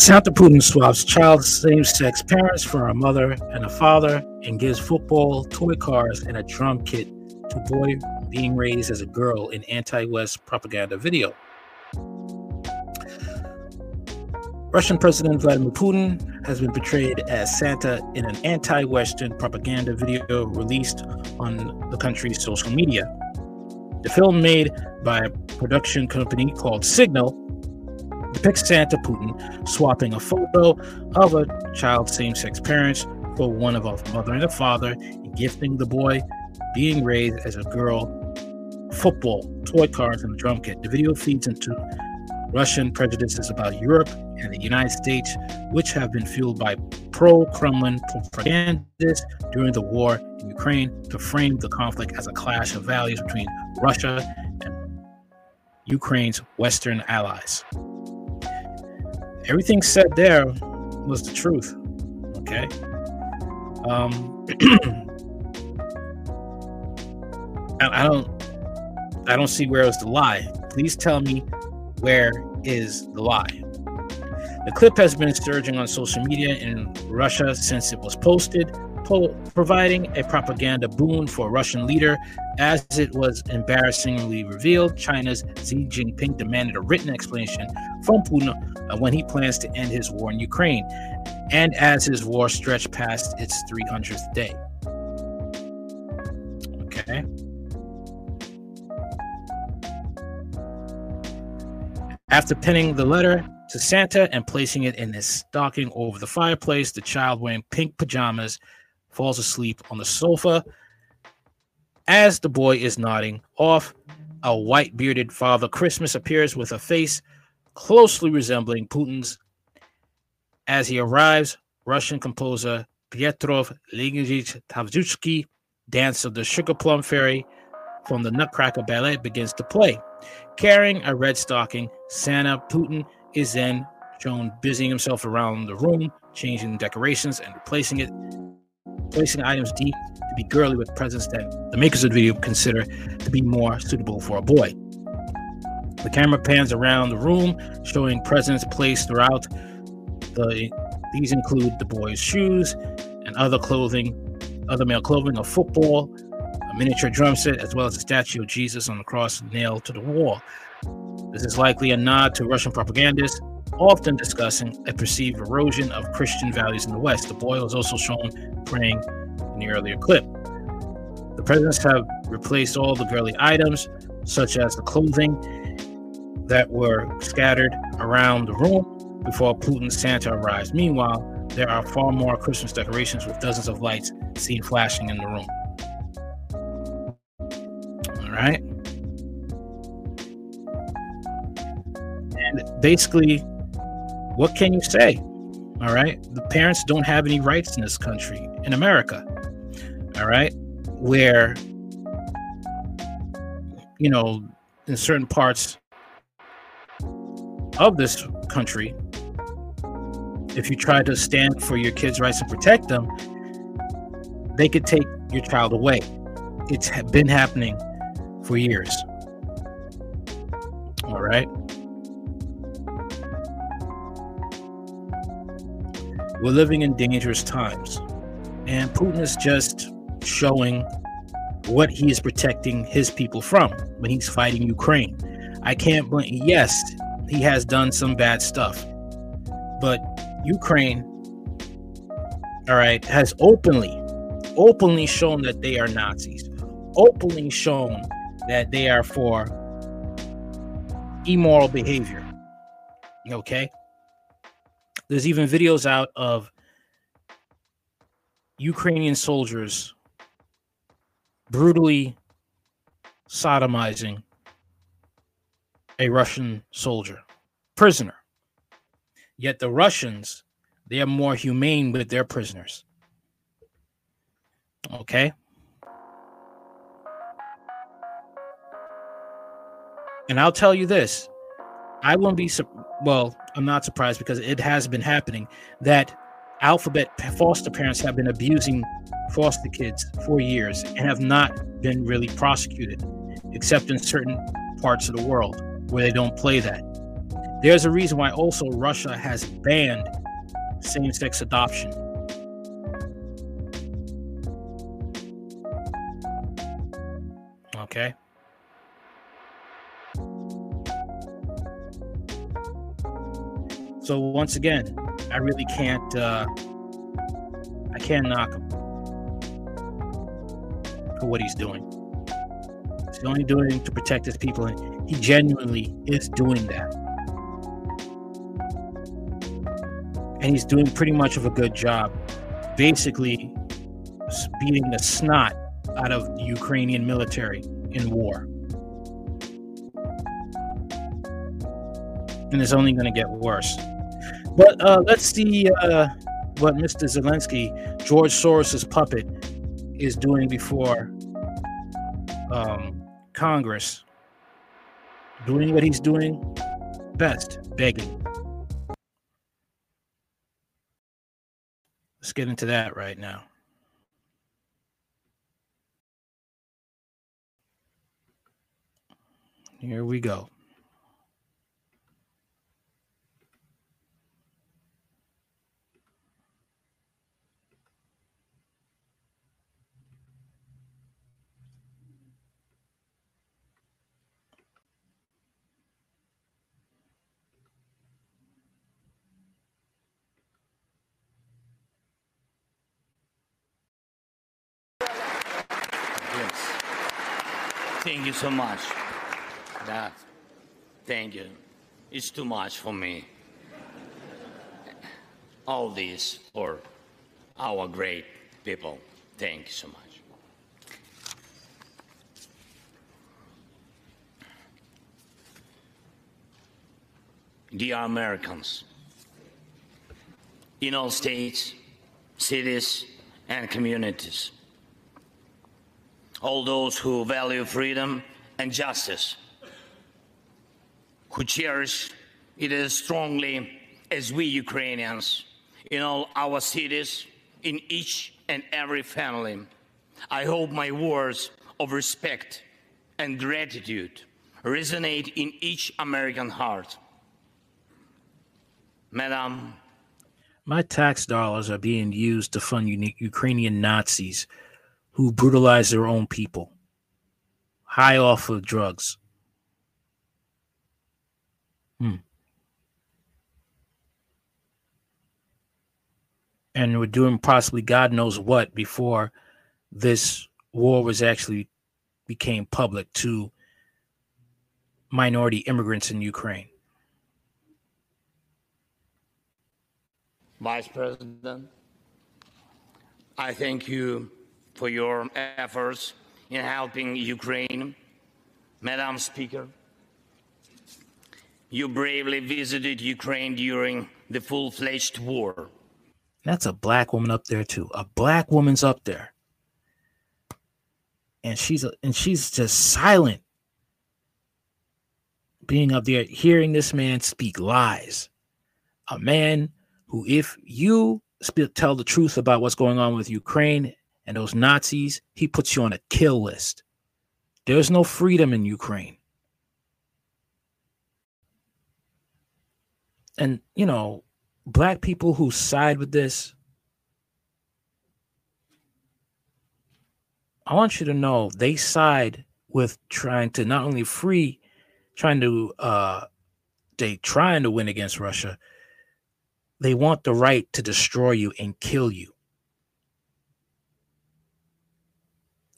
Santa Putin swaps child same sex parents for a mother and a father and gives football, toy cars, and a drum kit to boy being raised as a girl in anti West propaganda video. Russian President Vladimir Putin has been portrayed as Santa in an anti Western propaganda video released on the country's social media. The film, made by a production company called Signal, depicts Santa Putin swapping a photo of a child's same sex parents for one of a mother and a father, and gifting the boy being raised as a girl football, toy cars, and a drum kit. The video feeds into Russian prejudices about Europe and the United States, which have been fueled by pro Kremlin propagandists during the war in Ukraine to frame the conflict as a clash of values between Russia and Ukraine's Western allies. Everything said there was the truth. Okay. Um, I, I don't, I don't see where was the lie. Please tell me where is the lie. The clip has been surging on social media in Russia since it was posted, providing a propaganda boon for a Russian leader. As it was embarrassingly revealed, China's Xi Jinping demanded a written explanation from Putin uh, when he plans to end his war in Ukraine, and as his war stretched past its 300th day. Okay. After penning the letter to Santa and placing it in his stocking over the fireplace, the child wearing pink pajamas falls asleep on the sofa. As the boy is nodding off, a white bearded Father Christmas appears with a face closely resembling Putin's. As he arrives, Russian composer Pietrov Leonidovich Tavzutsky, Dance of the Sugar Plum Fairy from the Nutcracker Ballet begins to play. Carrying a red stocking, Santa Putin is then shown busying himself around the room, changing decorations and replacing it, placing items deep to be girly with presents that the makers of the video consider to be more suitable for a boy. The camera pans around the room, showing presents placed throughout. The these include the boy's shoes and other clothing, other male clothing, a football, a miniature drum set, as well as a statue of Jesus on the cross nailed to the wall. This is likely a nod to Russian propagandists, often discussing a perceived erosion of Christian values in the West. The boy was also shown praying in the earlier clip. The presidents have replaced all the girly items, such as the clothing, that were scattered around the room before Putin's Santa arrives. Meanwhile, there are far more Christmas decorations with dozens of lights seen flashing in the room. All right. And basically, what can you say? All right. The parents don't have any rights in this country, in America. All right. Where, you know, in certain parts of this country, if you try to stand for your kids' rights and protect them, they could take your child away. It's been happening for years. All right. We're living in dangerous times, and Putin is just showing what he is protecting his people from when he's fighting Ukraine. I can't blame. Yes, he has done some bad stuff, but Ukraine, all right, has openly, openly shown that they are Nazis, openly shown that they are for immoral behavior. Okay. There's even videos out of Ukrainian soldiers brutally sodomizing a Russian soldier, prisoner. Yet the Russians, they are more humane with their prisoners. Okay. And I'll tell you this I won't be, well, I'm not surprised because it has been happening that alphabet foster parents have been abusing foster kids for years and have not been really prosecuted, except in certain parts of the world where they don't play that. There's a reason why also Russia has banned same sex adoption. Okay. So once again, I really can't uh I can't knock him for what he's doing. He's only doing it to protect his people, and he genuinely is doing that. And he's doing pretty much of a good job, basically beating the snot out of the Ukrainian military in war. And it's only going to get worse. But uh, let's see uh, what Mr. Zelensky, George Soros's puppet, is doing before um, Congress. Doing what he's doing best, begging. Let's get into that right now. Here we go. Thank you so much. That, thank you. It's too much for me. All this for our great people. Thank you so much. Dear Americans, in all states, cities, and communities, all those who value freedom and justice, who cherish it as strongly as we Ukrainians in all our cities, in each and every family. I hope my words of respect and gratitude resonate in each American heart. Madam, my tax dollars are being used to fund Ukrainian Nazis who brutalize their own people, high off of drugs. Hmm. And we're doing possibly God knows what before this war was actually became public to minority immigrants in Ukraine. Vice President, I thank you for your efforts in helping Ukraine. Madam Speaker, you bravely visited Ukraine during the full fledged war. That's a black woman up there, too. A black woman's up there. And she's a, and she's just silent being up there hearing this man speak lies. A man who, if you tell the truth about what's going on with Ukraine and those Nazis, he puts you on a kill list. There's no freedom in Ukraine. And, you know, black people who side with this, I want you to know they side with trying to not only free, trying to, uh, they trying to win against Russia. They want the right to destroy you and kill you.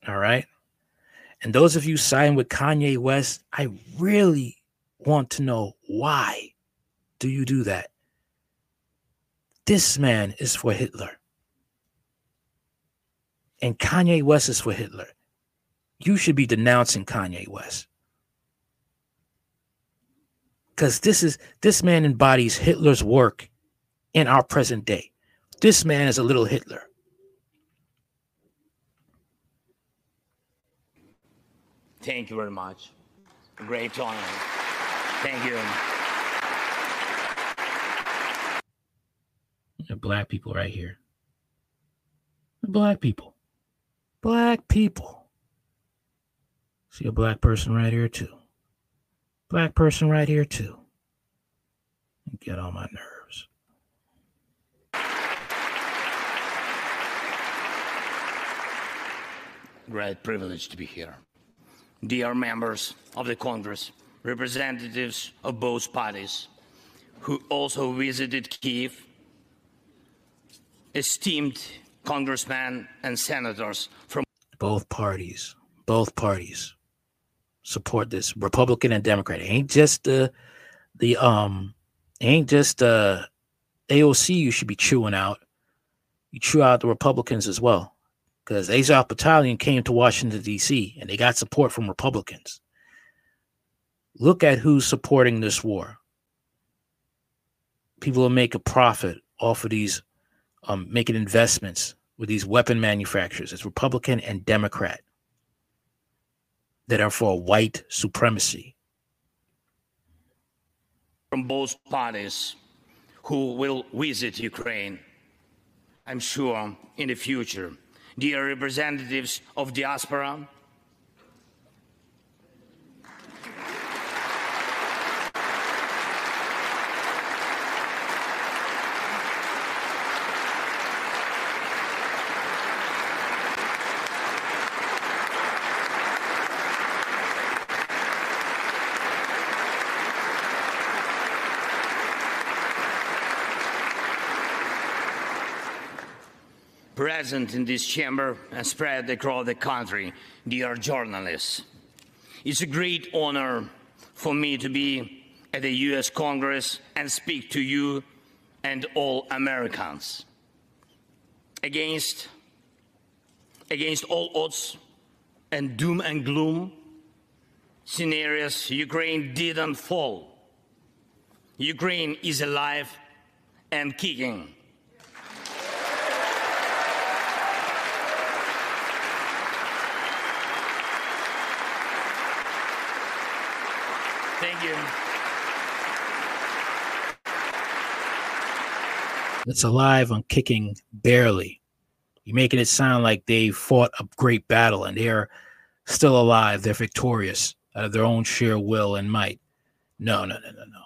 All right. And those of you signed with Kanye West, I really want to know why do you do that? This man is for Hitler. And Kanye West is for Hitler. You should be denouncing Kanye West. Because this is this man embodies Hitler's work in our present day. This man is a little Hitler. Thank you very much. Great honor. Thank you. The black people right here. The black people. Black people. See a black person right here too. Black person right here too. Get on my nerves. Great privilege to be here. Dear members of the Congress, representatives of both parties who also visited Kiev, esteemed congressmen and senators from both parties, both parties support this Republican and Democrat. It ain't just the the um ain't just the AOC you should be chewing out. You chew out the Republicans as well. Because Azov Battalion came to Washington, D.C., and they got support from Republicans. Look at who's supporting this war. People will make a profit off of these, um, making investments with these weapon manufacturers. It's Republican and Democrat that are for white supremacy. From both parties who will visit Ukraine, I'm sure, in the future. Dear representatives of diaspora, present in this chamber and spread across the country, dear journalists. It's a great honor for me to be at the US Congress and speak to you and all Americans. Against, against all odds and doom and gloom scenarios, Ukraine didn't fall. Ukraine is alive and kicking. You. It's alive and kicking barely. You're making it sound like they fought a great battle and they're still alive. They're victorious out of their own sheer will and might. No, no, no, no, no.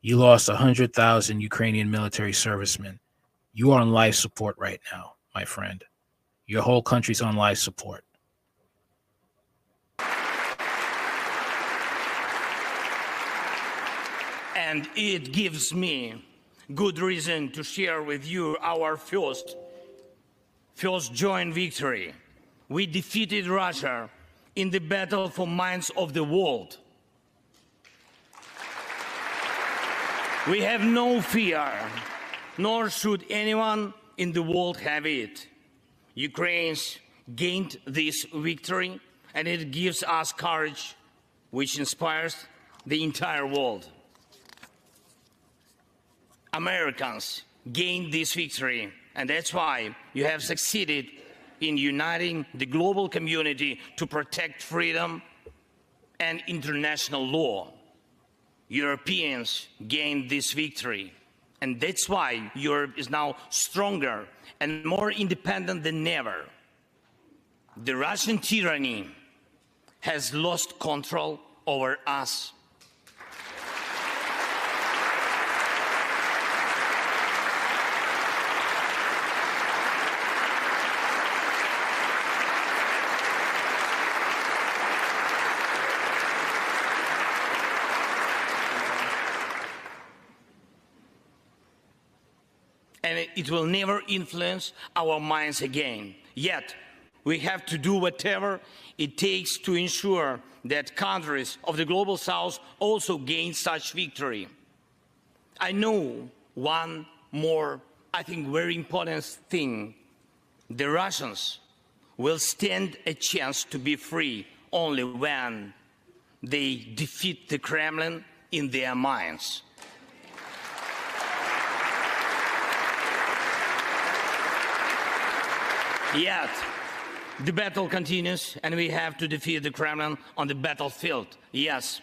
You lost 100,000 Ukrainian military servicemen. You are on life support right now, my friend. Your whole country's on life support. And it gives me good reason to share with you our first, first joint victory. We defeated Russia in the battle for minds of the world. We have no fear, nor should anyone in the world have it. Ukraine's gained this victory, and it gives us courage, which inspires the entire world. Americans gained this victory, and that's why you have succeeded in uniting the global community to protect freedom and international law. Europeans gained this victory, and that's why Europe is now stronger and more independent than ever. The Russian tyranny has lost control over us and it will never influence our minds again. Yet, we have to do whatever it takes to ensure that countries of the global south also gain such victory. I know one more, I think, very important thing. The Russians will stand a chance to be free only when they defeat the Kremlin in their minds. Yet, the battle continues, and we have to defeat the Kremlin on the battlefield. Yes,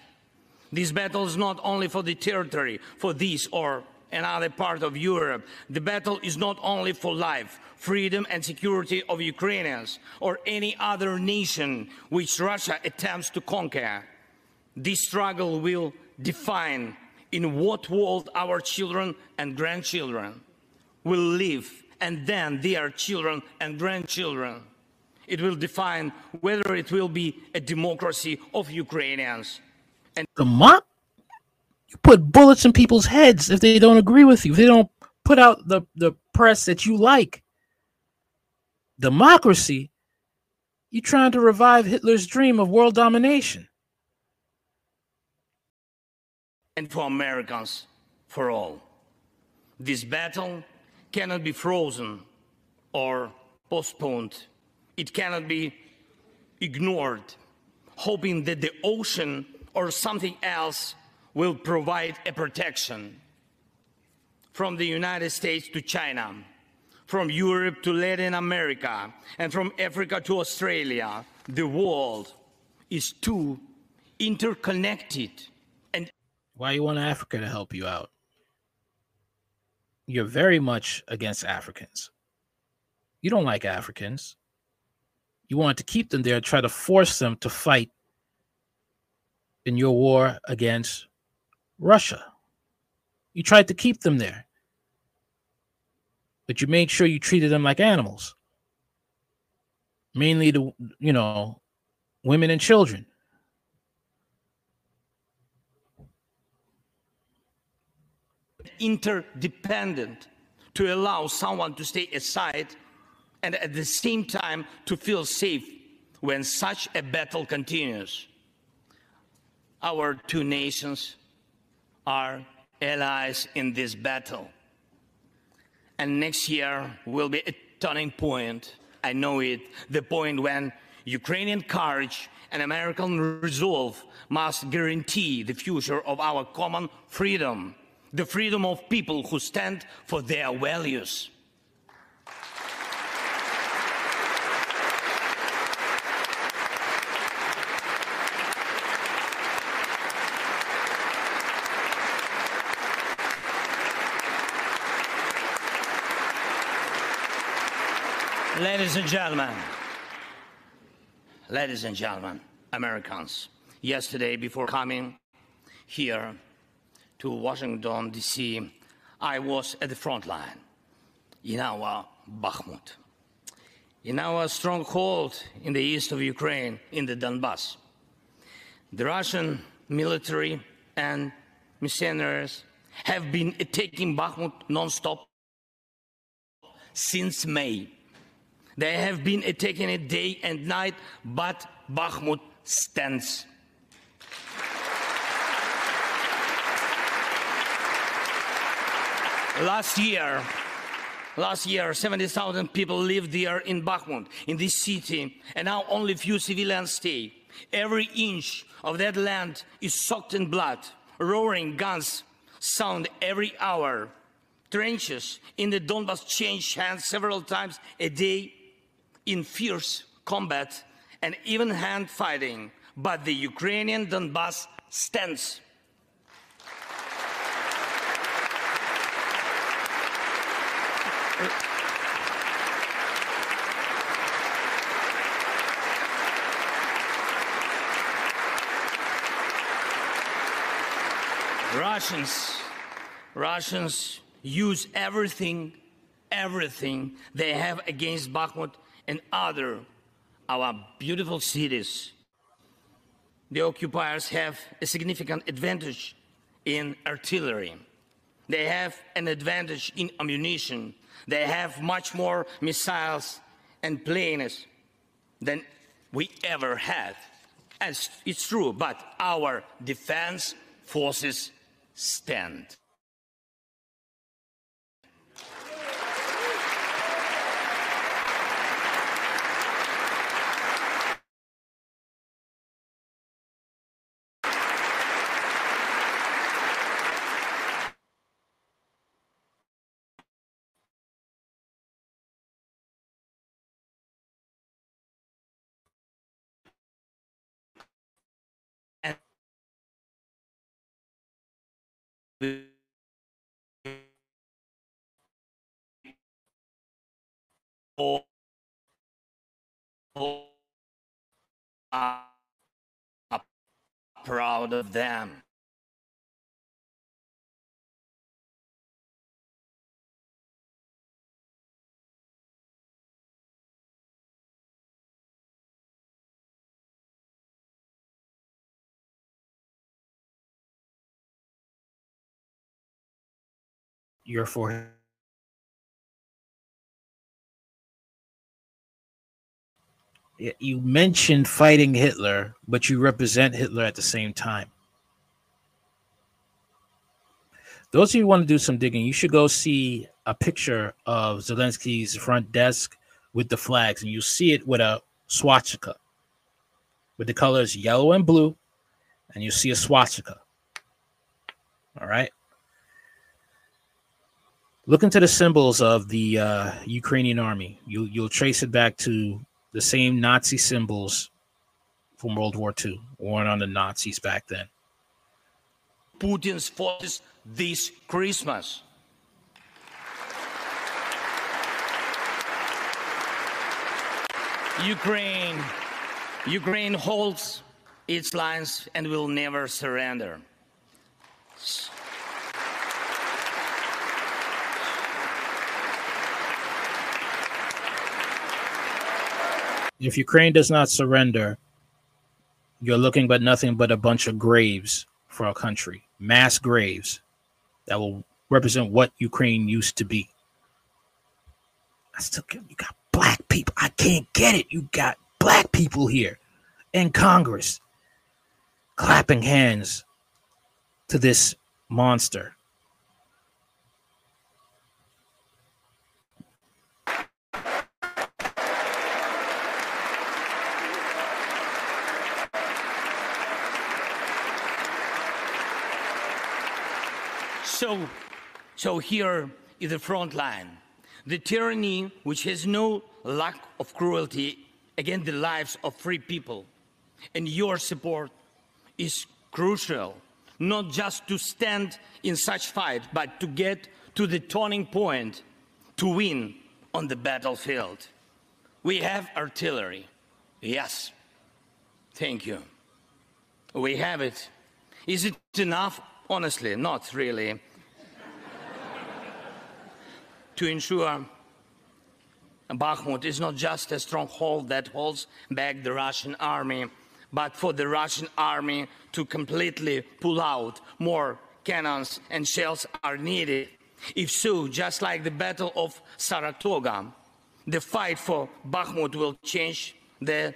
this battle is not only for the territory, for this or another part of Europe. The battle is not only for life, freedom, and security of Ukrainians or any other nation which Russia attempts to conquer. This struggle will define in what world our children and grandchildren will live, and then their children and grandchildren. It will define whether it will be a democracy of Ukrainians. And the mock, you put bullets in people's heads if they don't agree with you, if they don't put out the, the press that you like. Democracy, you're trying to revive Hitler's dream of world domination. And for Americans, for all. This battle cannot be frozen or postponed. It cannot be ignored, hoping that the ocean or something else will provide a protection. From the United States to China, from Europe to Latin America, and from Africa to Australia, the world is too interconnected. And why you want Africa to help you out? You're very much against Africans. You don't like Africans. You want to keep them there, try to force them to fight in your war against Russia. You tried to keep them there, but you made sure you treated them like animals, mainly the you know women and children. Interdependent to allow someone to stay aside and at the same time to feel safe when such a battle continues. Our two nations are allies in this battle. And next year will be a turning point. I know it, the point when Ukrainian courage and American resolve must guarantee the future of our common freedom the freedom of people who stand for their values. Ladies and gentlemen, ladies and gentlemen, Americans, yesterday before coming here to Washington, D.C., I was at the front line in our Bakhmut, in our stronghold in the east of Ukraine, in the Donbass. The Russian military and mercenaries have been attacking Bakhmut nonstop since May. They have been attacking it day and night, but Bakhmut stands. Last year, last year, 70,000 people lived there in Bakhmut, in this city, and now only few civilians stay. Every inch of that land is soaked in blood. Roaring guns sound every hour. Trenches in the Donbass change hands several times a day in fierce combat and even hand fighting. But the Ukrainian Donbass stands Russians, Russians use everything, everything they have against Bakhmut and other our beautiful cities. The occupiers have a significant advantage in artillery. They have an advantage in ammunition. They have much more missiles and planes than we ever had. And it's true, but our defense forces stand. Oh. Oh. Proud of them. Your forehead. You mentioned fighting Hitler, but you represent Hitler at the same time. Those of you who want to do some digging, you should go see a picture of Zelensky's front desk with the flags, and you see it with a swastika with the colors yellow and blue, and you see a swastika. All right. Look into the symbols of the uh, Ukrainian army. You you'll trace it back to the same Nazi symbols from World War II, worn on the Nazis back then. Putin's forces this Christmas. Ukraine, Ukraine holds its lines and will never surrender. If Ukraine does not surrender, you're looking but nothing but a bunch of graves for our country, mass graves that will represent what Ukraine used to be. I still get you got black people. I can't get it. You got black people here in Congress clapping hands to this monster. So, so here is the front line. The tyranny which has no lack of cruelty against the lives of free people. And your support is crucial, not just to stand in such fight, but to get to the turning point to win on the battlefield. We have artillery. Yes. Thank you. We have it. Is it enough? Honestly, not really to ensure Bakhmut is not just a stronghold that holds back the Russian army, but for the Russian army to completely pull out, more cannons and shells are needed. If so, just like the Battle of Saratoga, the fight for Bakhmut will change the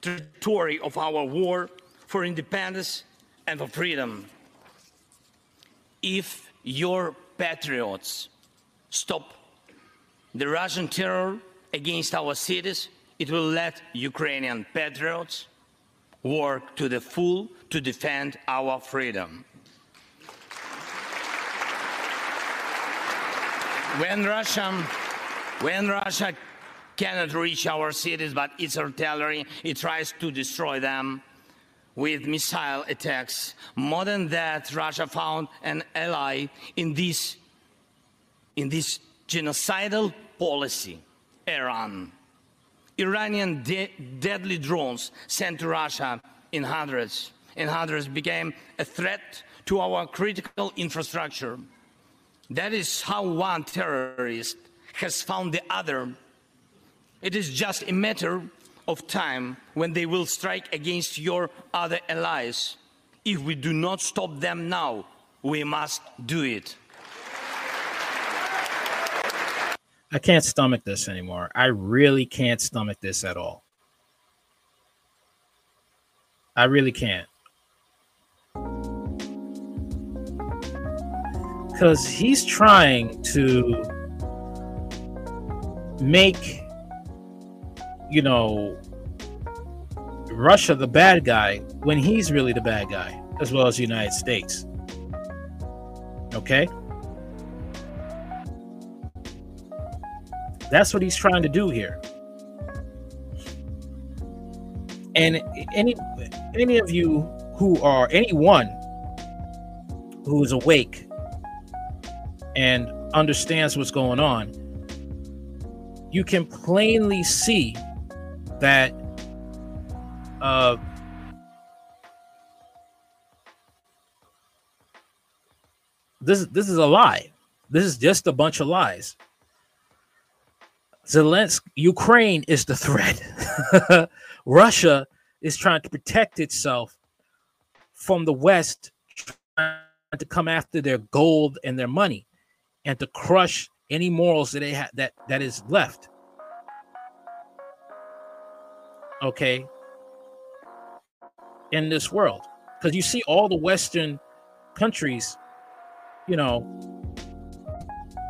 trajectory of our war for independence and for freedom. If your patriots stop the Russian terror against our cities, it will let Ukrainian patriots work to the full to defend our freedom. When Russia, when Russia cannot reach our cities, but its artillery, it tries to destroy them with missile attacks. More than that, Russia found an ally in this, in this genocidal policy, Iran. Iranian de deadly drones sent to Russia in hundreds in hundreds became a threat to our critical infrastructure. That is how one terrorist has found the other. It is just a matter of time when they will strike against your other allies. If we do not stop them now, we must do it. I can't stomach this anymore. I really can't stomach this at all. I really can't. Because he's trying to make, you know, Russia the bad guy when he's really the bad guy, as well as the United States. Okay? That's what he's trying to do here. And any any of you who are anyone who is awake and understands what's going on, you can plainly see that uh, this this is a lie. This is just a bunch of lies. Zelensky, Ukraine is the threat. Russia is trying to protect itself from the West trying to come after their gold and their money. and to crush any morals that they have that that is left. Okay. In this world, because you see all the Western countries, you know,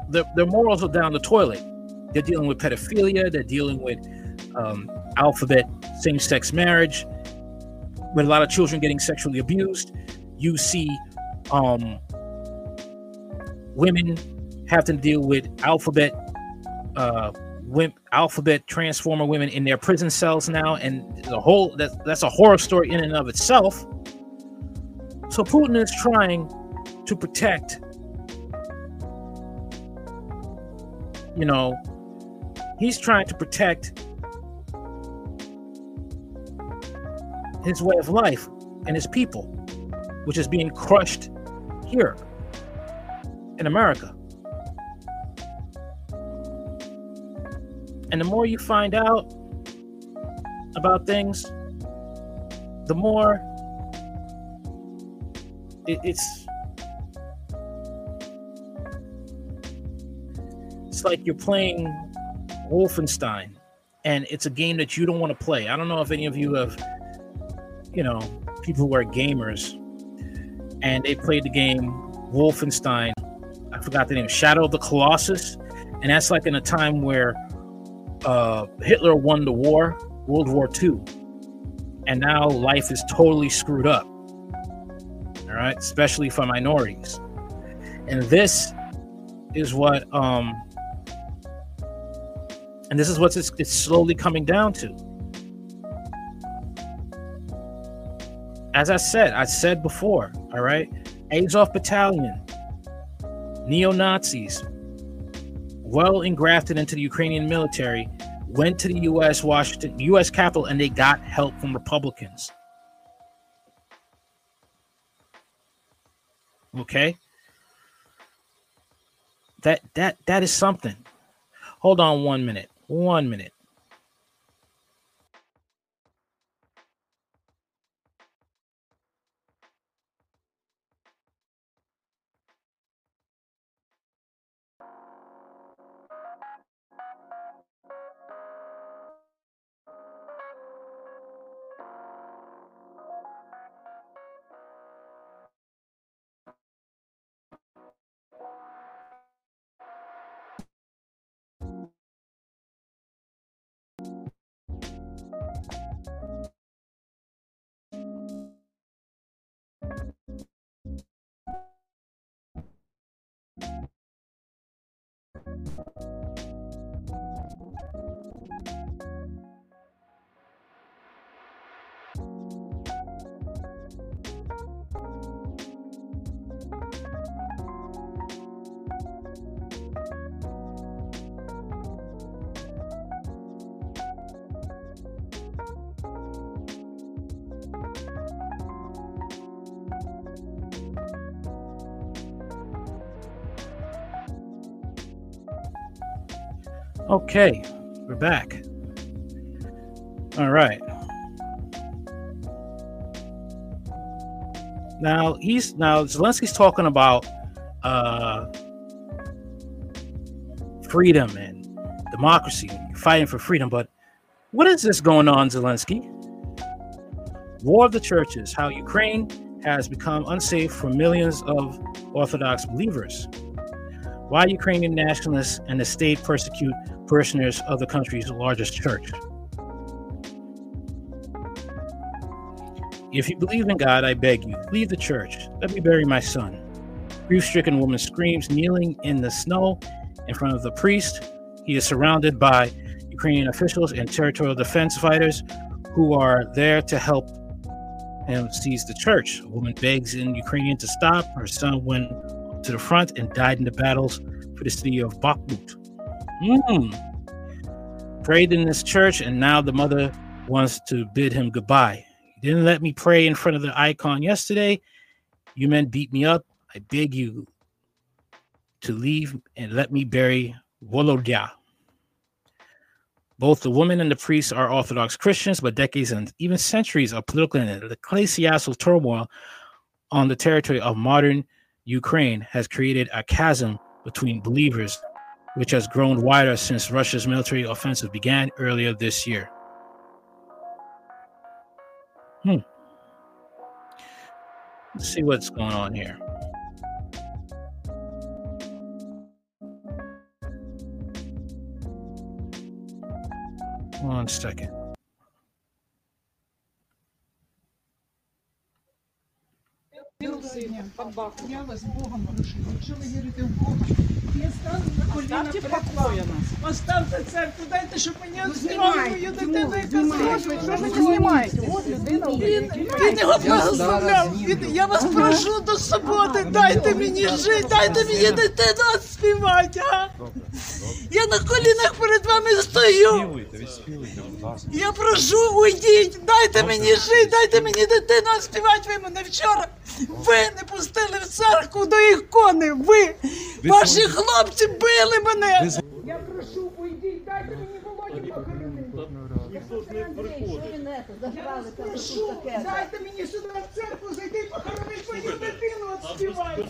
their, their morals are down the toilet. They're dealing with pedophilia. They're dealing with um, alphabet same-sex marriage, with a lot of children getting sexually abused. You see um, women have to deal with alphabet uh, alphabet transformer women in their prison cells now, and the whole that, that's a horror story in and of itself. So Putin is trying to protect, you know, he's trying to protect his way of life and his people, which is being crushed here in America. And the more you find out about things, the more it, it's it's like you're playing Wolfenstein and it's a game that you don't want to play. I don't know if any of you have you know, people who are gamers and they played the game Wolfenstein. I forgot the name, Shadow of the Colossus. And that's like in a time where uh, Hitler won the war, World War II, and now life is totally screwed up. All right, especially for minorities. And this is what, um, and this is what it's, it's slowly coming down to. As I said, I said before, all right, Azov Battalion, neo Nazis, well engrafted into the Ukrainian military, went to the U.S. Washington, U.S. Capitol, and they got help from Republicans. Okay, that that that is something. Hold on one minute. One minute. Okay, we're back. All right. Now he's now Zelensky's talking about uh, freedom and democracy, fighting for freedom. But what is this going on, Zelensky? War of the churches: How Ukraine has become unsafe for millions of Orthodox believers. Why Ukrainian nationalists and the state persecute parishioners of the country's largest church. If you believe in God, I beg you, leave the church. Let me bury my son. Grief stricken woman screams, kneeling in the snow in front of the priest. He is surrounded by Ukrainian officials and territorial defense fighters who are there to help him seize the church. A woman begs in Ukrainian to stop. Her son went to the front and died in the battles for the city of Bakhmut. Mm. Prayed in this church, and now the mother wants to bid him goodbye. You didn't let me pray in front of the icon yesterday. You men beat me up. I beg you to leave and let me bury Volodya. Both the woman and the priest are Orthodox Christians, but decades and even centuries of political and ecclesiastical turmoil on the territory of modern Ukraine has created a chasm between believers, which has grown wider since Russia's military offensive began earlier this year. Hmm. Let's see what's going on here. One second. Синя, под баком. Я вас Богом прошу. Якщо ви вірите в Бога, я стану на коліна перед вами. Поставте церкву, дайте, щоб мені відспівали мою дитину, яка. Що ви знімаєте? От людина Він, він його благословляв. Він, я вас прошу до суботи, дайте мені жити, дайте мені дитину відспівати, а? Я на колінах перед вами стою. Співуйте, відспівуйте, будь ласка. Я прошу, уйдіть, дайте мені жити, дайте мені дитину співати. Ви мене вчора. Ви не пустили в церкву до ікони. Ви, ваші хлопці били мене. Я прошу, уйдіть, дайте мені Володю похоронити. Прошу, дайте мені сюди в церкву зайти і похоронити мою дитину, от співайте.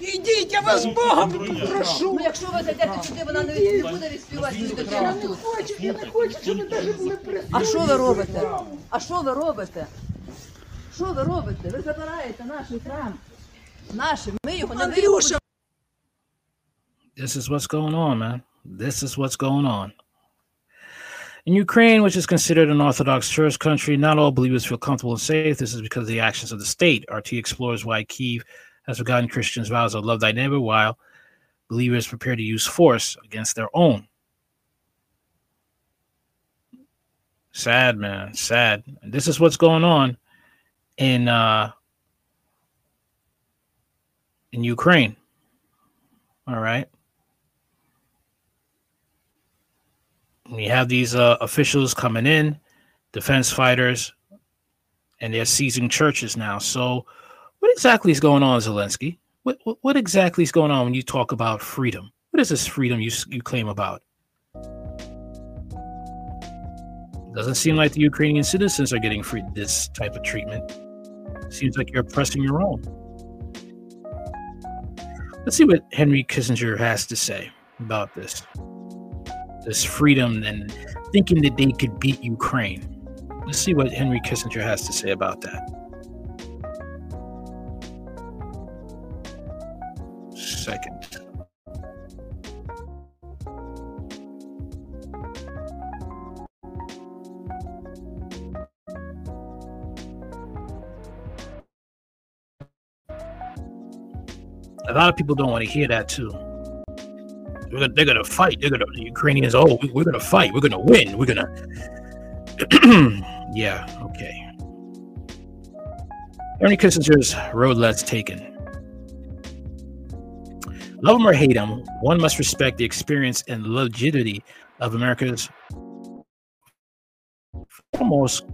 Ідіть, я вас Богом прошу. Ну, якщо ви зайдете сюди, вона не не буде відспівати свою Я не хочу, я не хочу, щоб ви навіть були присутні. А що ви робите? А що ви робите? Що ви робите? Ви забираєте наш храм. Наш, ми його не Андрюша, This is what's going on, man. This is what's going on. In Ukraine, which is considered an Orthodox church country, not all believers feel comfortable and safe. This is because of the actions of the state. RT explores why Kiev has forgotten Christians' vows of love thy neighbor, while believers prepare to use force against their own. Sad, man. Sad. This is what's going on in uh in Ukraine. All right. We have these uh, officials coming in, defense fighters, and they're seizing churches now. So, what exactly is going on, Zelensky? What, what what exactly is going on when you talk about freedom? What is this freedom you you claim about? It Doesn't seem like the Ukrainian citizens are getting free this type of treatment. Seems like you're oppressing your own. Let's see what Henry Kissinger has to say about this. This freedom and thinking that they could beat Ukraine. Let's see what Henry Kissinger has to say about that. Second. A lot of people don't want to hear that too. They're gonna, they're gonna fight. They're gonna the Ukrainians. Oh, we- we're gonna fight. We're gonna win. We're gonna. yeah. Okay. Henry Kissinger's road less taken. Love him or hate him, one must respect the experience and legitimacy of America's foremost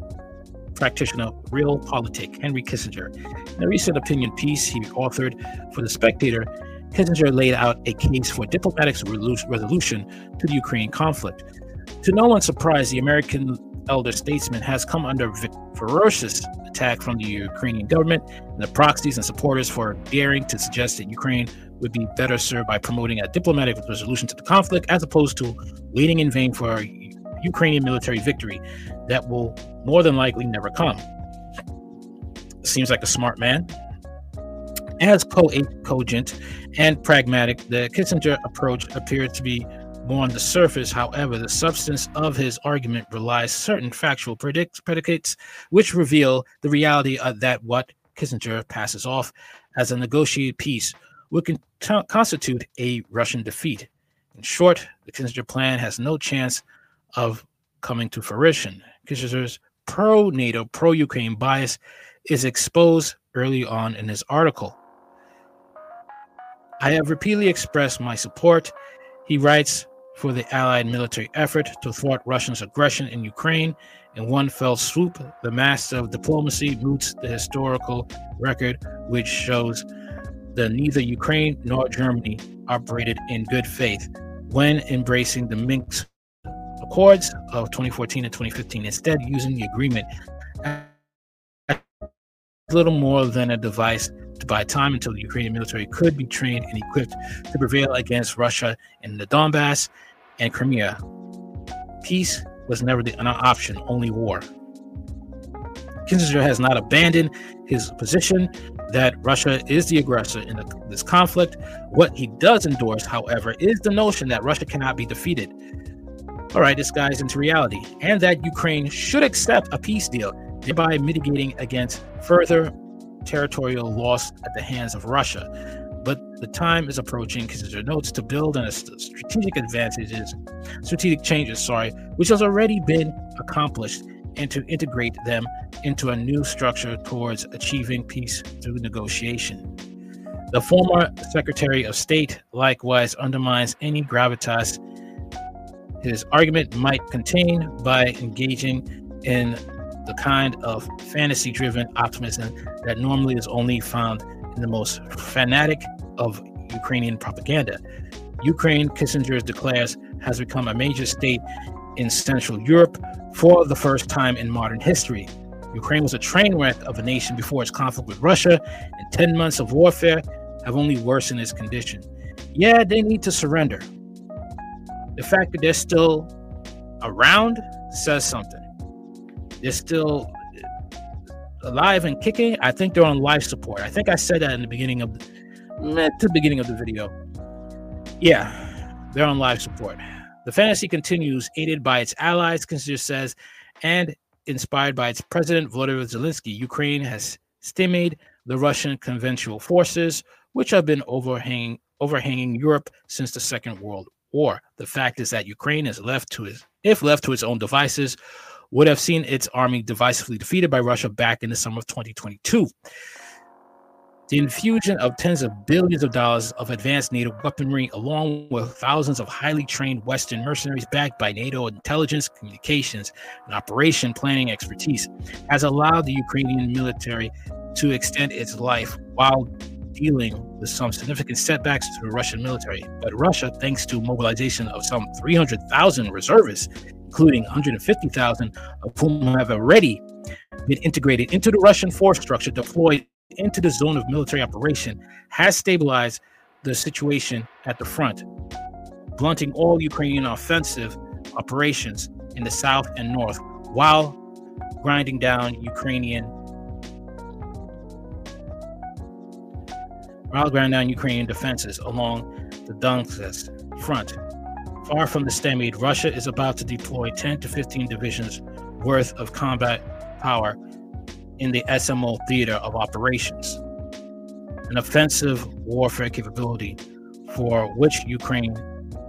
practitioner of realpolitik, Henry Kissinger. In a recent opinion piece he authored for The Spectator, Kissinger laid out a case for diplomatic resolution to the Ukraine conflict. To no one's surprise, the American elder statesman has come under ferocious attack from the Ukrainian government and the proxies and supporters for daring to suggest that Ukraine would be better served by promoting a diplomatic resolution to the conflict as opposed to waiting in vain for a Ukrainian military victory that will more than likely never come. Seems like a smart man. As co- cogent and pragmatic, the Kissinger approach appeared to be more on the surface. However, the substance of his argument relies certain factual predict- predicates which reveal the reality of that what Kissinger passes off as a negotiated peace would con- constitute a Russian defeat. In short, the Kissinger plan has no chance of coming to fruition. Kissinger's pro NATO, pro Ukraine bias is exposed early on in his article. I have repeatedly expressed my support, he writes, for the Allied military effort to thwart Russia's aggression in Ukraine. In one fell swoop, the master of diplomacy moots the historical record, which shows that neither Ukraine nor Germany operated in good faith when embracing the Minsk Accords of 2014 and 2015, instead using the agreement as little more than a device to buy time until the Ukrainian military could be trained and equipped to prevail against Russia in the Donbass and Crimea. Peace was never the, an option, only war. Kissinger has not abandoned his position that Russia is the aggressor in this conflict. What he does endorse, however, is the notion that Russia cannot be defeated. All right, this guy's into reality, and that Ukraine should accept a peace deal, thereby mitigating against further territorial loss at the hands of Russia. But the time is approaching, Kissinger notes, to build on strategic advantages, strategic changes, sorry, which has already been accomplished and to integrate them into a new structure towards achieving peace through negotiation. The former Secretary of State likewise undermines any gravitas his argument might contain by engaging in the kind of fantasy driven optimism that normally is only found in the most fanatic of Ukrainian propaganda. Ukraine, Kissinger declares, has become a major state in Central Europe for the first time in modern history. Ukraine was a train wreck of a nation before its conflict with Russia, and 10 months of warfare have only worsened its condition. Yeah, they need to surrender. The fact that they're still around says something. They're still alive and kicking. I think they're on life support. I think I said that in the beginning of the, the beginning of the video. Yeah, they're on life support. The fantasy continues, aided by its allies, Kissinger says, and inspired by its president, Volodymyr Zelensky. Ukraine has stymied the Russian conventional forces, which have been overhanging, overhanging Europe since the Second World War. The fact is that Ukraine is left to its, if left to its own devices, would have seen its army divisively defeated by Russia back in the summer of 2022. The infusion of tens of billions of dollars of advanced NATO weaponry, along with thousands of highly trained Western mercenaries backed by NATO intelligence, communications, and operation planning expertise, has allowed the Ukrainian military to extend its life while dealing with some significant setbacks to the Russian military. But Russia, thanks to mobilization of some 300,000 reservists, including 150,000 of whom have already been integrated into the Russian force structure deployed into the zone of military operation has stabilized the situation at the front, blunting all Ukrainian offensive operations in the south and north while grinding down Ukrainian while grinding down Ukrainian defenses along the Donetsk front. Far from the stalemate, Russia is about to deploy 10 to 15 divisions worth of combat power in the SMO theater of operations, an offensive warfare capability for which Ukraine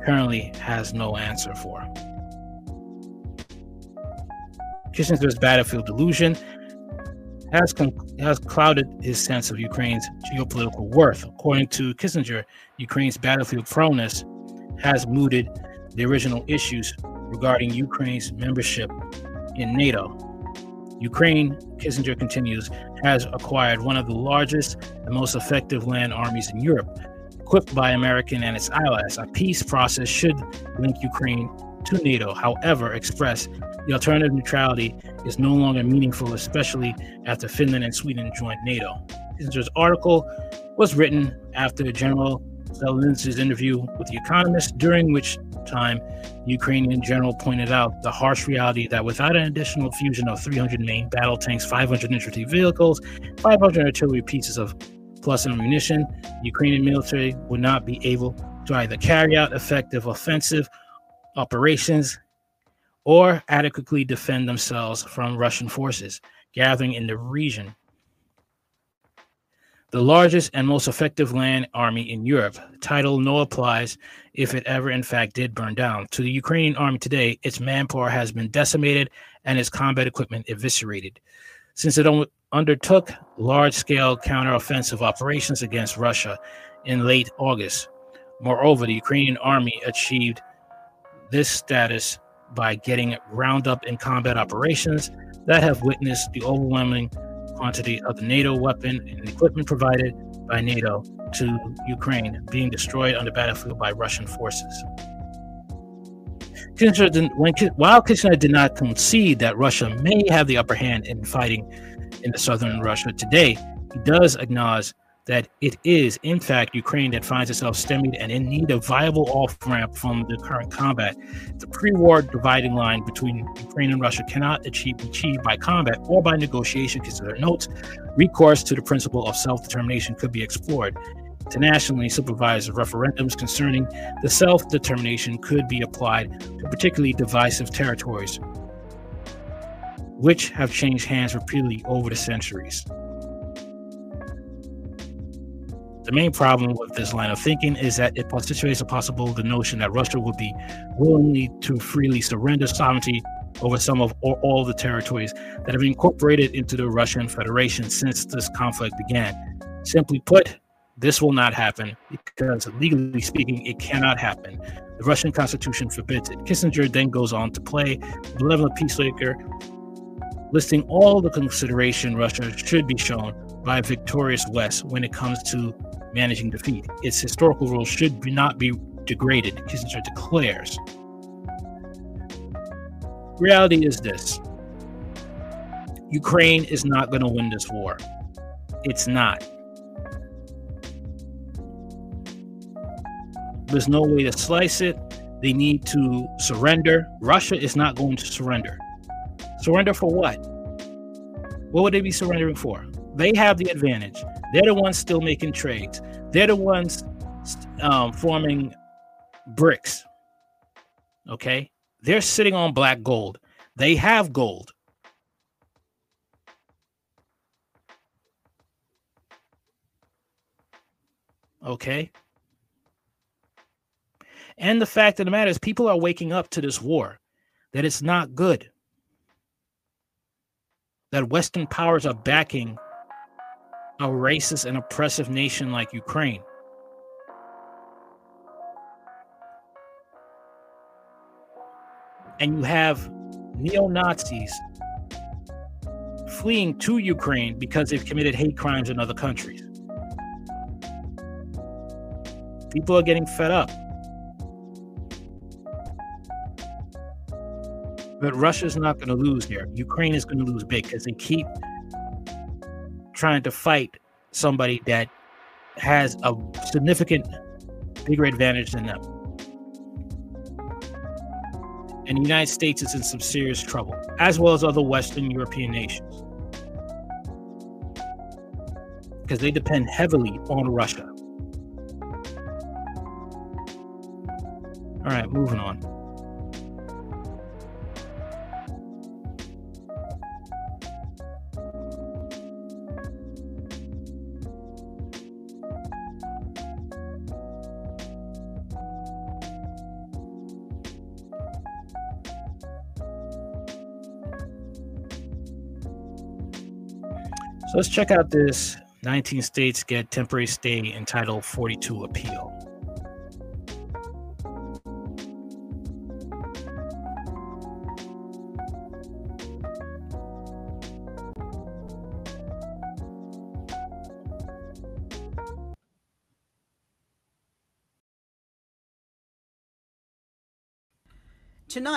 currently has no answer for. Kissinger's battlefield delusion has, has clouded his sense of Ukraine's geopolitical worth. According to Kissinger, Ukraine's battlefield proneness has mooted the original issues regarding Ukraine's membership in NATO. Ukraine, Kissinger continues, has acquired one of the largest and most effective land armies in Europe, equipped by American and its allies. A peace process should link Ukraine to NATO. However, express the alternative neutrality is no longer meaningful, especially after Finland and Sweden joined NATO. Kissinger's article was written after General Zelensky's interview with The Economist, during which time, the Ukrainian general pointed out the harsh reality that without an additional fusion of 300 main battle tanks, 500 infantry vehicles, 500 artillery pieces of plus ammunition, the Ukrainian military would not be able to either carry out effective offensive operations or adequately defend themselves from Russian forces gathering in the region the largest and most effective land army in Europe. Title no applies if it ever, in fact, did burn down. To the Ukrainian army today, its manpower has been decimated and its combat equipment eviscerated. Since it undertook large scale counteroffensive operations against Russia in late August. Moreover, the Ukrainian army achieved this status by getting round up in combat operations that have witnessed the overwhelming quantity of the NATO weapon and equipment provided by NATO to Ukraine being destroyed on the battlefield by Russian forces. Kissinger when, while Kissinger did not concede that Russia may have the upper hand in fighting in the southern Russia today, he does acknowledge that it is, in fact, Ukraine that finds itself stymied and in need of viable off ramp from the current combat. The pre war dividing line between Ukraine and Russia cannot achieve, achieved by combat or by negotiation, Kissinger notes. Recourse to the principle of self determination could be explored. Internationally supervised referendums concerning the self determination could be applied to particularly divisive territories, which have changed hands repeatedly over the centuries. The main problem with this line of thinking is that it postulates a possible the notion that Russia would be willingly to freely surrender sovereignty over some of or all the territories that have been incorporated into the Russian Federation since this conflict began. Simply put, this will not happen because legally speaking, it cannot happen. The Russian constitution forbids it. Kissinger then goes on to play the benevolent peacemaker, listing all the consideration Russia should be shown by a victorious West when it comes to managing defeat. Its historical role should not be degraded, Kissinger declares. Reality is this Ukraine is not going to win this war. It's not. There's no way to slice it. They need to surrender. Russia is not going to surrender. Surrender for what? What would they be surrendering for? They have the advantage. They're the ones still making trades. They're the ones um, forming BRICS. Okay. They're sitting on black gold. They have gold. Okay. And the fact of the matter is, people are waking up to this war, that it's not good. That Western powers are backing a racist and oppressive nation like Ukraine. And you have neo Nazis fleeing to Ukraine because they've committed hate crimes in other countries. People are getting fed up. But Russia's not going to lose here. Ukraine is going to lose big because they keep trying to fight somebody that has a significant bigger advantage than them. And the United States is in some serious trouble, as well as other Western European nations. Because they depend heavily on Russia. All right, moving on. Let's check out this 19 states get temporary stay in Title 42 appeal.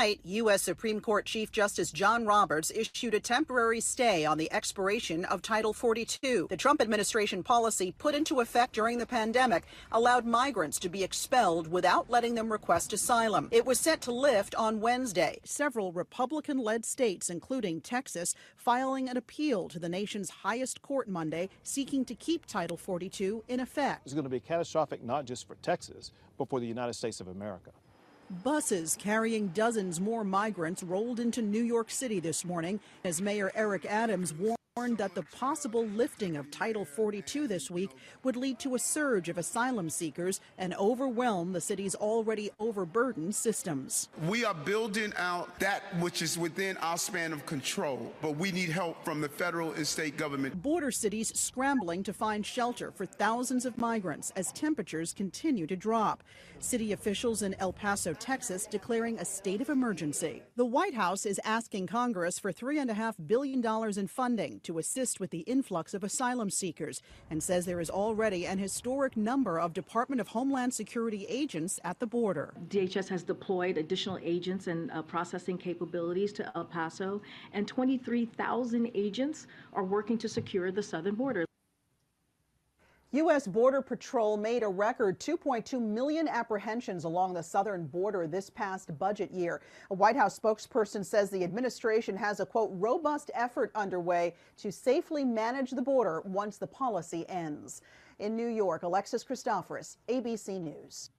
Tonight, U.S. Supreme Court Chief Justice John Roberts issued a temporary stay on the expiration of Title 42. The Trump administration policy put into effect during the pandemic allowed migrants to be expelled without letting them request asylum. It was set to lift on Wednesday. Several Republican led states, including Texas, filing an appeal to the nation's highest court Monday seeking to keep Title 42 in effect. It's going to be catastrophic not just for Texas, but for the United States of America. Buses carrying dozens more migrants rolled into New York City this morning as Mayor Eric Adams warned warned that the possible lifting of Title 42 this week would lead to a surge of asylum seekers and overwhelm the city's already overburdened systems. We are building out that which is within our span of control, but we need help from the federal and state government. Border cities scrambling to find shelter for thousands of migrants as temperatures continue to drop. City officials in El Paso, Texas, declaring a state of emergency. The White House is asking Congress for $3.5 billion in funding to assist with the influx of asylum seekers and says there is already an historic number of Department of Homeland Security agents at the border. DHS has deployed additional agents and uh, processing capabilities to El Paso, and 23,000 agents are working to secure the southern border. U.S. Border Patrol made a record 2.2 million apprehensions along the southern border this past budget year. A White House spokesperson says the administration has a quote robust effort underway to safely manage the border once the policy ends. In New York, Alexis Christoforous, ABC News.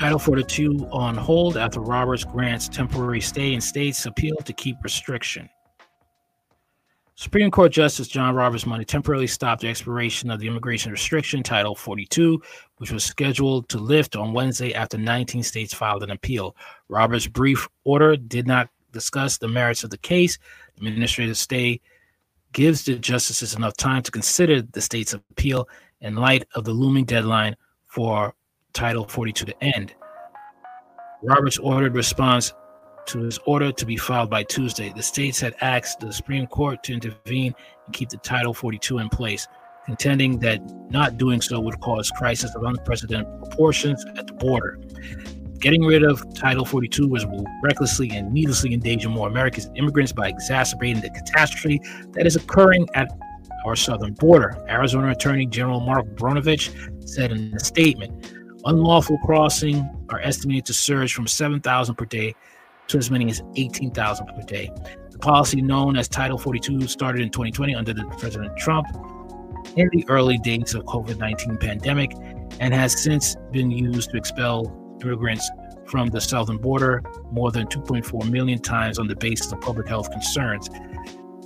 Title 42 on hold after Roberts grants temporary stay in states appeal to keep restriction. Supreme Court Justice John Roberts Monday temporarily stopped the expiration of the immigration restriction, Title 42, which was scheduled to lift on Wednesday after 19 states filed an appeal. Roberts' brief order did not discuss the merits of the case. The administrative stay gives the justices enough time to consider the state's appeal in light of the looming deadline for Title 42 to end. Roberts ordered response to his order to be filed by Tuesday. The states had asked the Supreme Court to intervene and keep the Title 42 in place, contending that not doing so would cause crisis of unprecedented proportions at the border. Getting rid of Title 42 was recklessly and needlessly endanger more American immigrants by exacerbating the catastrophe that is occurring at our southern border. Arizona Attorney General Mark Brnovich said in a statement unlawful crossing are estimated to surge from 7,000 per day to as many as 18,000 per day. The policy known as Title 42 started in 2020 under the President Trump in the early days of COVID-19 pandemic and has since been used to expel immigrants from the southern border more than 2.4 million times on the basis of public health concerns.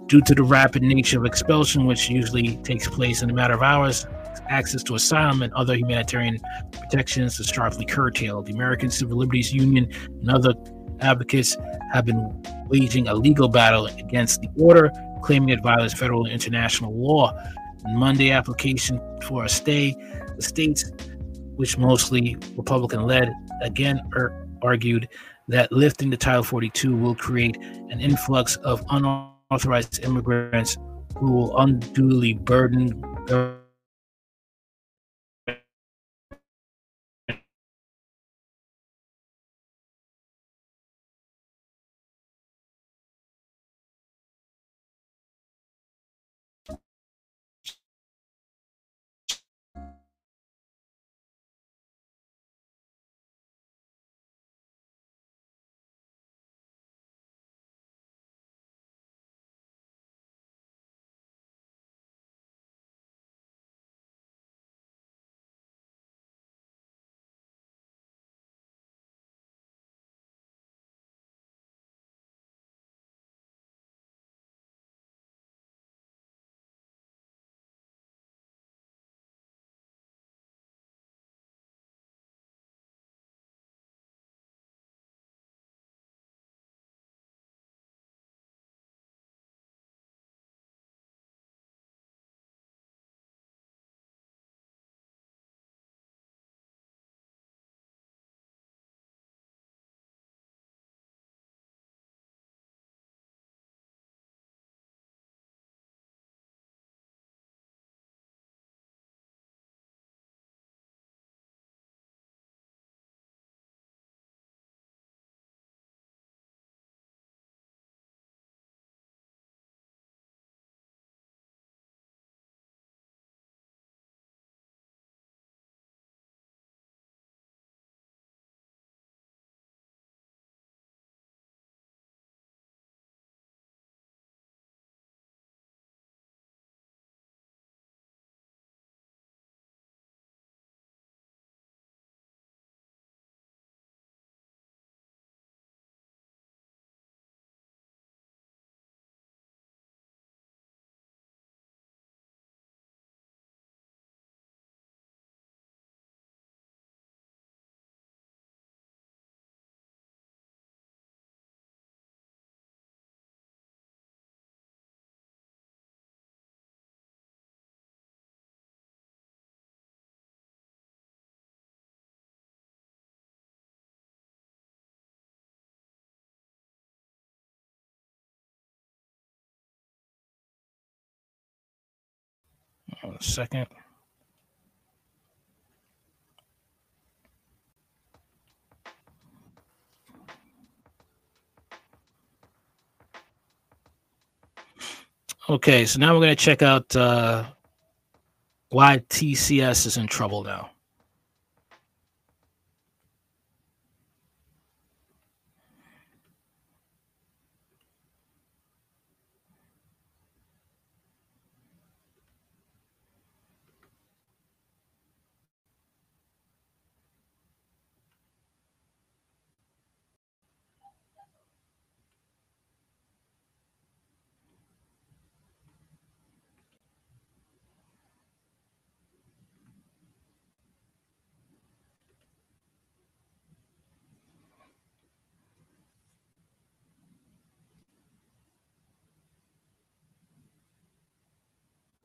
Due to the rapid nature of expulsion, which usually takes place in a matter of hours, access to asylum and other humanitarian protections is sharply curtailed. The American Civil Liberties Union and other advocates have been waging a legal battle against the order, claiming it violates federal and international law. Monday application for a stay, the states, which mostly Republican led, again er- argued that lifting the Title 42 will create an influx of unauthorized immigrants who will unduly burden On a second. Okay, so now we're going to check out uh, why TCS is in trouble now.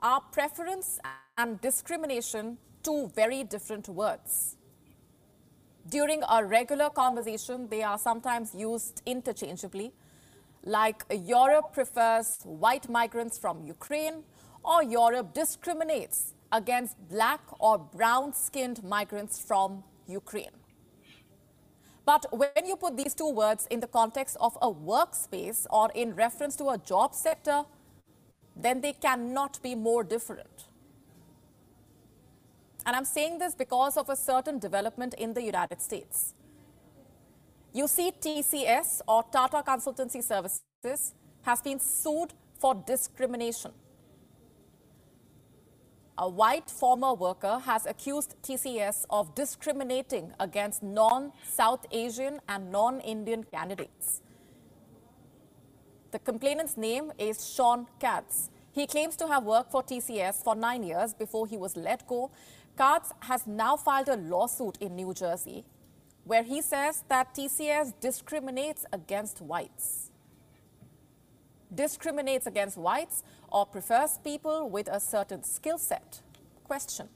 Are preference and discrimination two very different words? During a regular conversation, they are sometimes used interchangeably, like Europe prefers white migrants from Ukraine, or Europe discriminates against black or brown skinned migrants from Ukraine. But when you put these two words in the context of a workspace or in reference to a job sector, then they cannot be more different. And I'm saying this because of a certain development in the United States. You see, TCS or Tata Consultancy Services has been sued for discrimination. A white former worker has accused TCS of discriminating against non South Asian and non Indian candidates. The complainant's name is Sean Katz. He claims to have worked for TCS for nine years before he was let go. Katz has now filed a lawsuit in New Jersey where he says that TCS discriminates against whites. Discriminates against whites or prefers people with a certain skill set? Question.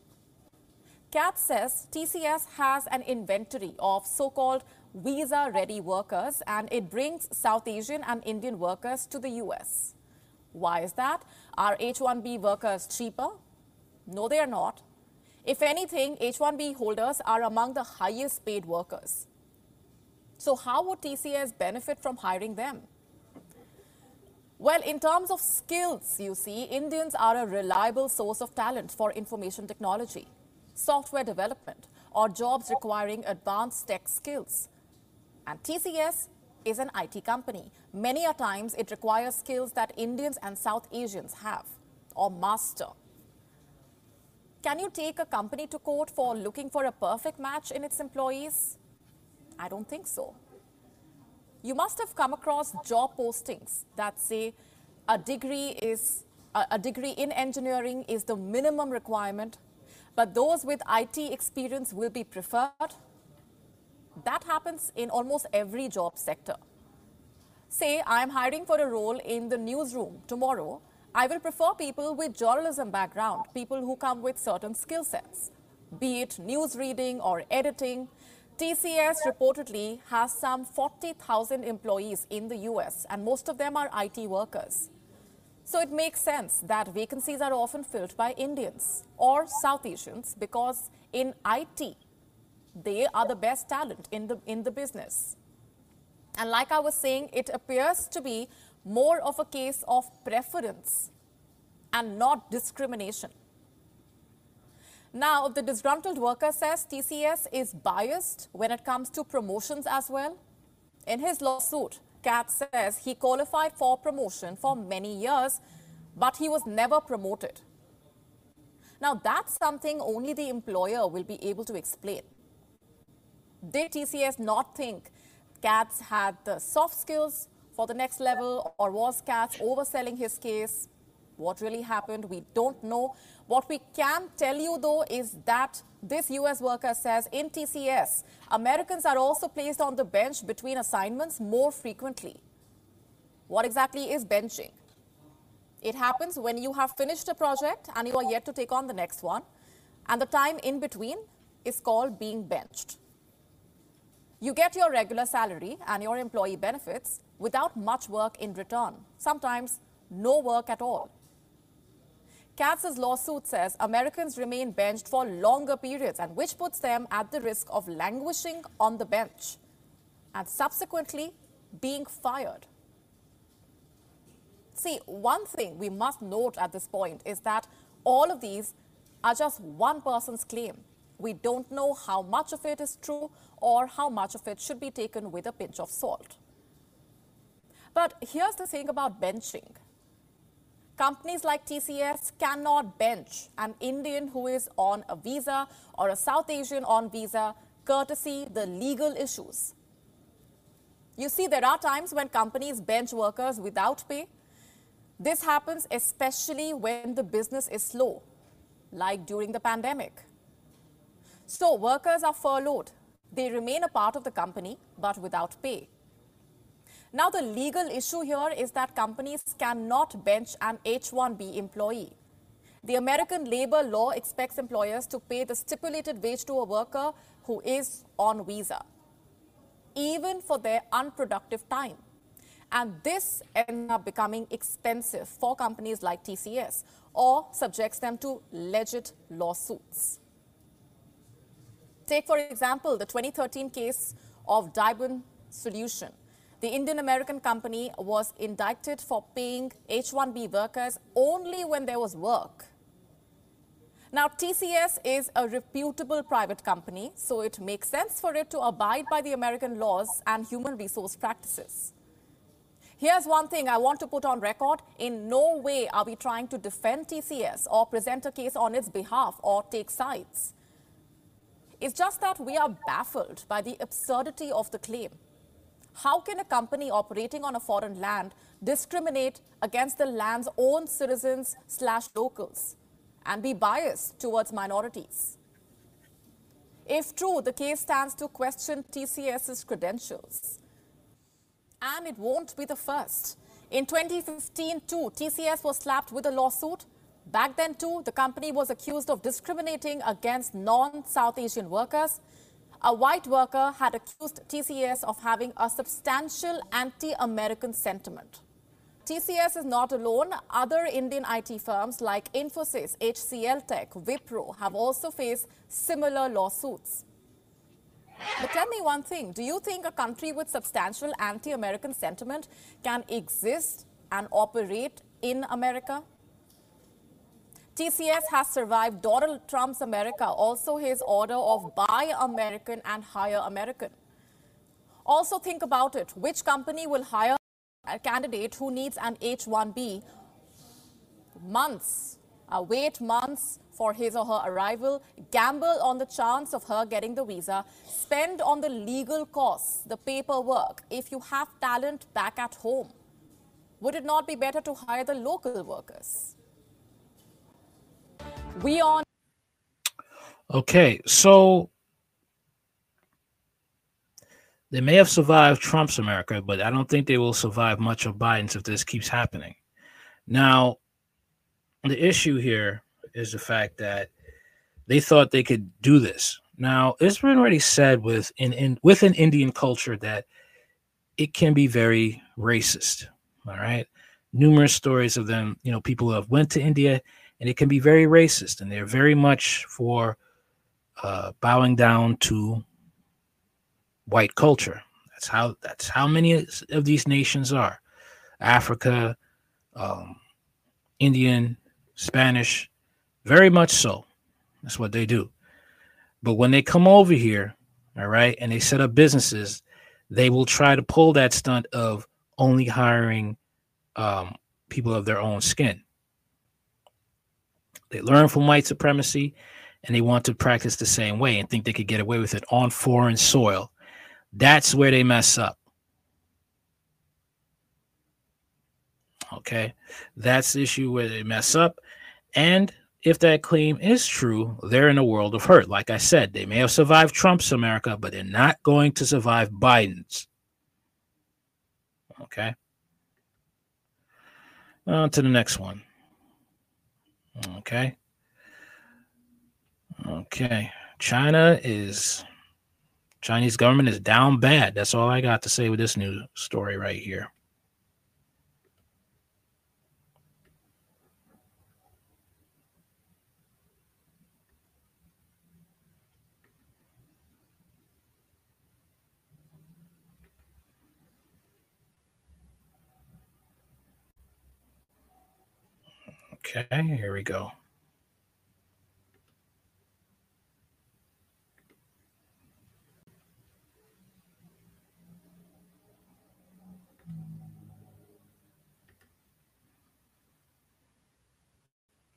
Katz says TCS has an inventory of so called visa ready workers and it brings South Asian and Indian workers to the US. Why is that? Are H 1B workers cheaper? No, they are not. If anything, H 1B holders are among the highest paid workers. So, how would TCS benefit from hiring them? Well, in terms of skills, you see, Indians are a reliable source of talent for information technology, software development, or jobs requiring advanced tech skills. And TCS is an IT company. Many a times it requires skills that Indians and South Asians have or master. Can you take a company to court for looking for a perfect match in its employees? I don't think so. You must have come across job postings that say a degree is a, degree in engineering is the minimum requirement, but those with IT experience will be preferred that happens in almost every job sector. Say I'm hiring for a role in the newsroom tomorrow. I will prefer people with journalism background, people who come with certain skill sets, be it news reading or editing. TCS reportedly has some 40,000 employees in the US, and most of them are IT workers. So it makes sense that vacancies are often filled by Indians or South Asians because in IT, they are the best talent in the, in the business. And like I was saying, it appears to be more of a case of preference and not discrimination. Now, the disgruntled worker says TCS is biased when it comes to promotions as well. In his lawsuit, Katz says he qualified for promotion for many years, but he was never promoted. Now, that's something only the employer will be able to explain. Did TCS not think Katz had the soft skills for the next level, or was Katz overselling his case? What really happened, we don't know. What we can tell you, though, is that this US worker says in TCS, Americans are also placed on the bench between assignments more frequently. What exactly is benching? It happens when you have finished a project and you are yet to take on the next one, and the time in between is called being benched. You get your regular salary and your employee benefits without much work in return, sometimes no work at all. Katz's lawsuit says Americans remain benched for longer periods and which puts them at the risk of languishing on the bench and subsequently being fired. See, one thing we must note at this point is that all of these are just one person's claim. We don't know how much of it is true or how much of it should be taken with a pinch of salt. But here's the thing about benching. Companies like TCS cannot bench an Indian who is on a visa or a South Asian on visa, courtesy the legal issues. You see, there are times when companies bench workers without pay. This happens especially when the business is slow, like during the pandemic. So, workers are furloughed. They remain a part of the company, but without pay. Now, the legal issue here is that companies cannot bench an H 1B employee. The American labor law expects employers to pay the stipulated wage to a worker who is on visa, even for their unproductive time. And this ends up becoming expensive for companies like TCS or subjects them to legit lawsuits. Take, for example, the 2013 case of Dibon Solution. The Indian American company was indicted for paying H 1B workers only when there was work. Now, TCS is a reputable private company, so it makes sense for it to abide by the American laws and human resource practices. Here's one thing I want to put on record. In no way are we trying to defend TCS or present a case on its behalf or take sides. It's just that we are baffled by the absurdity of the claim. How can a company operating on a foreign land discriminate against the land's own citizens slash locals and be biased towards minorities? If true, the case stands to question TCS's credentials. And it won't be the first. In 2015, too, TCS was slapped with a lawsuit Back then, too, the company was accused of discriminating against non South Asian workers. A white worker had accused TCS of having a substantial anti American sentiment. TCS is not alone. Other Indian IT firms like Infosys, HCL Tech, Wipro have also faced similar lawsuits. But tell me one thing do you think a country with substantial anti American sentiment can exist and operate in America? TCS has survived Donald Trump's America, also his order of buy American and hire American. Also, think about it which company will hire a candidate who needs an H 1B months, uh, wait months for his or her arrival, gamble on the chance of her getting the visa, spend on the legal costs, the paperwork, if you have talent back at home? Would it not be better to hire the local workers? We on. Okay, so they may have survived Trump's America, but I don't think they will survive much of Biden's if this keeps happening. Now, the issue here is the fact that they thought they could do this. Now, it's been already said with in, in within Indian culture that it can be very racist. All right. Numerous stories of them, you know, people who have went to India and it can be very racist, and they're very much for uh, bowing down to white culture. That's how that's how many of these nations are: Africa, um, Indian, Spanish, very much so. That's what they do. But when they come over here, all right, and they set up businesses, they will try to pull that stunt of only hiring um, people of their own skin. They learn from white supremacy and they want to practice the same way and think they could get away with it on foreign soil. That's where they mess up. Okay. That's the issue where they mess up. And if that claim is true, they're in a world of hurt. Like I said, they may have survived Trump's America, but they're not going to survive Biden's. Okay. On to the next one. Okay. Okay. China is Chinese government is down bad. That's all I got to say with this new story right here. Okay, here we go.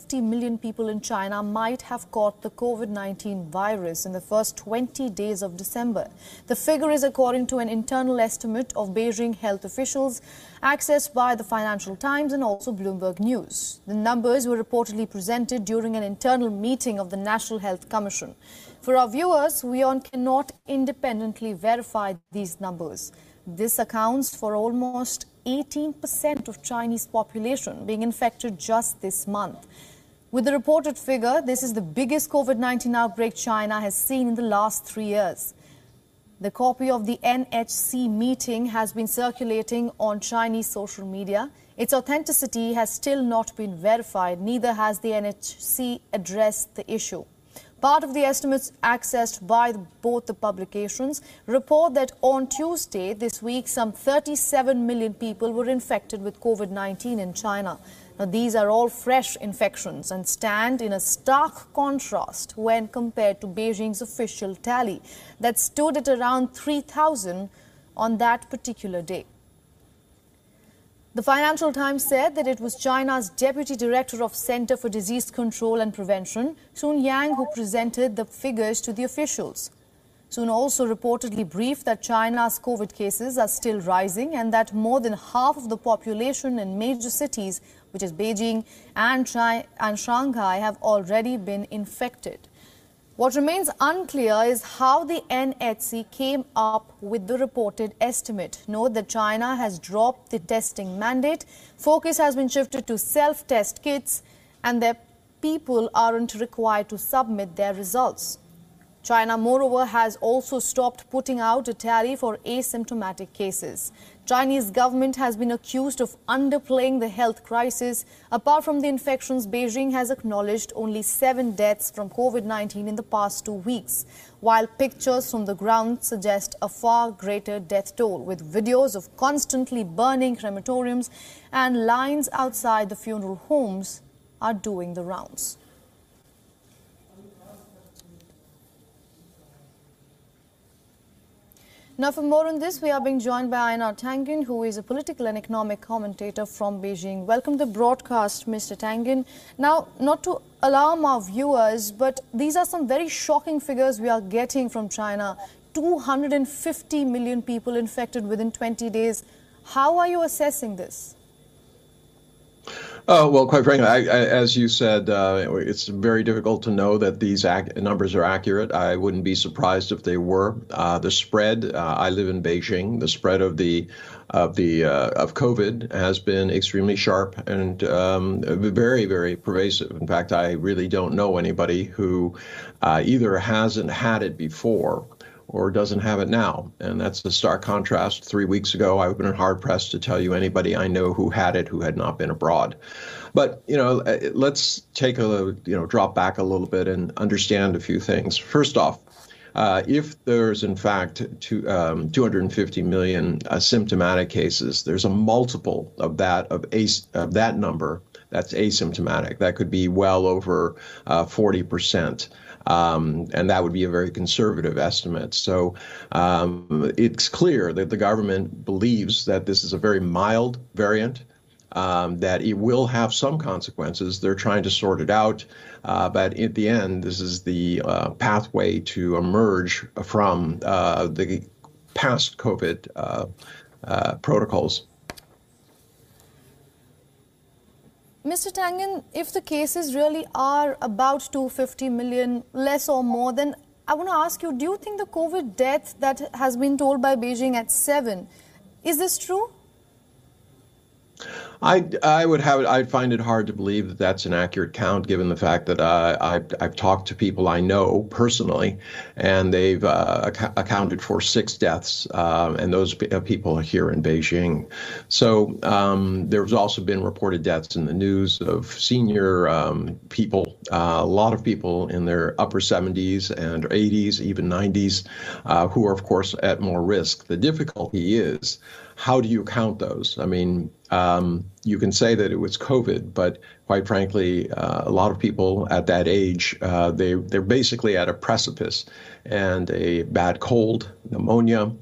Fifty million people in China might have caught the COVID 19 virus in the first 20 days of December. The figure is according to an internal estimate of Beijing health officials accessed by the Financial Times and also Bloomberg News. The numbers were reportedly presented during an internal meeting of the National Health Commission. For our viewers, WION cannot independently verify these numbers. This accounts for almost 18% of Chinese population being infected just this month. With the reported figure, this is the biggest COVID 19 outbreak China has seen in the last three years. The copy of the NHC meeting has been circulating on Chinese social media. Its authenticity has still not been verified, neither has the NHC addressed the issue. Part of the estimates accessed by both the publications report that on Tuesday this week, some 37 million people were infected with COVID 19 in China. Now, these are all fresh infections and stand in a stark contrast when compared to Beijing's official tally that stood at around 3,000 on that particular day. The Financial Times said that it was China's Deputy Director of Center for Disease Control and Prevention, Sun Yang, who presented the figures to the officials. Sun also reportedly briefed that China's COVID cases are still rising and that more than half of the population in major cities, which is Beijing and, and Shanghai, have already been infected. What remains unclear is how the NHC came up with the reported estimate. Note that China has dropped the testing mandate. Focus has been shifted to self-test kits and their people aren't required to submit their results. China, moreover, has also stopped putting out a tally for asymptomatic cases. Chinese government has been accused of underplaying the health crisis. Apart from the infections, Beijing has acknowledged only seven deaths from COVID-19 in the past two weeks, while pictures from the ground suggest a far greater death toll, with videos of constantly burning crematoriums and lines outside the funeral homes are doing the rounds. Now, for more on this, we are being joined by Einar Tangen, who is a political and economic commentator from Beijing. Welcome to the broadcast, Mr. Tangen. Now, not to alarm our viewers, but these are some very shocking figures we are getting from China. 250 million people infected within 20 days. How are you assessing this? Oh, well, quite frankly, I, I, as you said, uh, it's very difficult to know that these ac- numbers are accurate. I wouldn't be surprised if they were. Uh, the spread, uh, I live in Beijing, the spread of the of the uh, of COVID has been extremely sharp and um, very, very pervasive. In fact, I really don't know anybody who uh, either hasn't had it before or doesn't have it now. And that's the stark contrast. Three weeks ago, I would have been hard pressed to tell you anybody I know who had it who had not been abroad. But you know, uh, let's take a you know drop back a little bit and understand a few things. First off, uh, if there's in fact two, um, 250 million symptomatic cases, there's a multiple of that of, as, of that number that's asymptomatic. That could be well over uh, 40 percent. Um, and that would be a very conservative estimate. So um, it's clear that the government believes that this is a very mild variant. Um, that it will have some consequences. They're trying to sort it out, uh, but at the end, this is the uh, pathway to emerge from uh, the past COVID uh, uh, protocols. Mr. Tangen, if the cases really are about 250 million, less or more, then I want to ask you, do you think the COVID death that has been told by Beijing at seven, is this true? I I would have. I'd find it hard to believe that that's an accurate count, given the fact that uh, I've I've talked to people I know personally, and they've uh, ac- accounted for six deaths, uh, and those uh, people are here in Beijing. So um, there's also been reported deaths in the news of senior um, people, uh, a lot of people in their upper 70s and 80s, even 90s, uh, who are of course at more risk. The difficulty is how do you count those? I mean, um, you can say that it was COVID, but quite frankly, uh, a lot of people at that age, uh, they they're basically at a precipice, and a bad cold, pneumonia,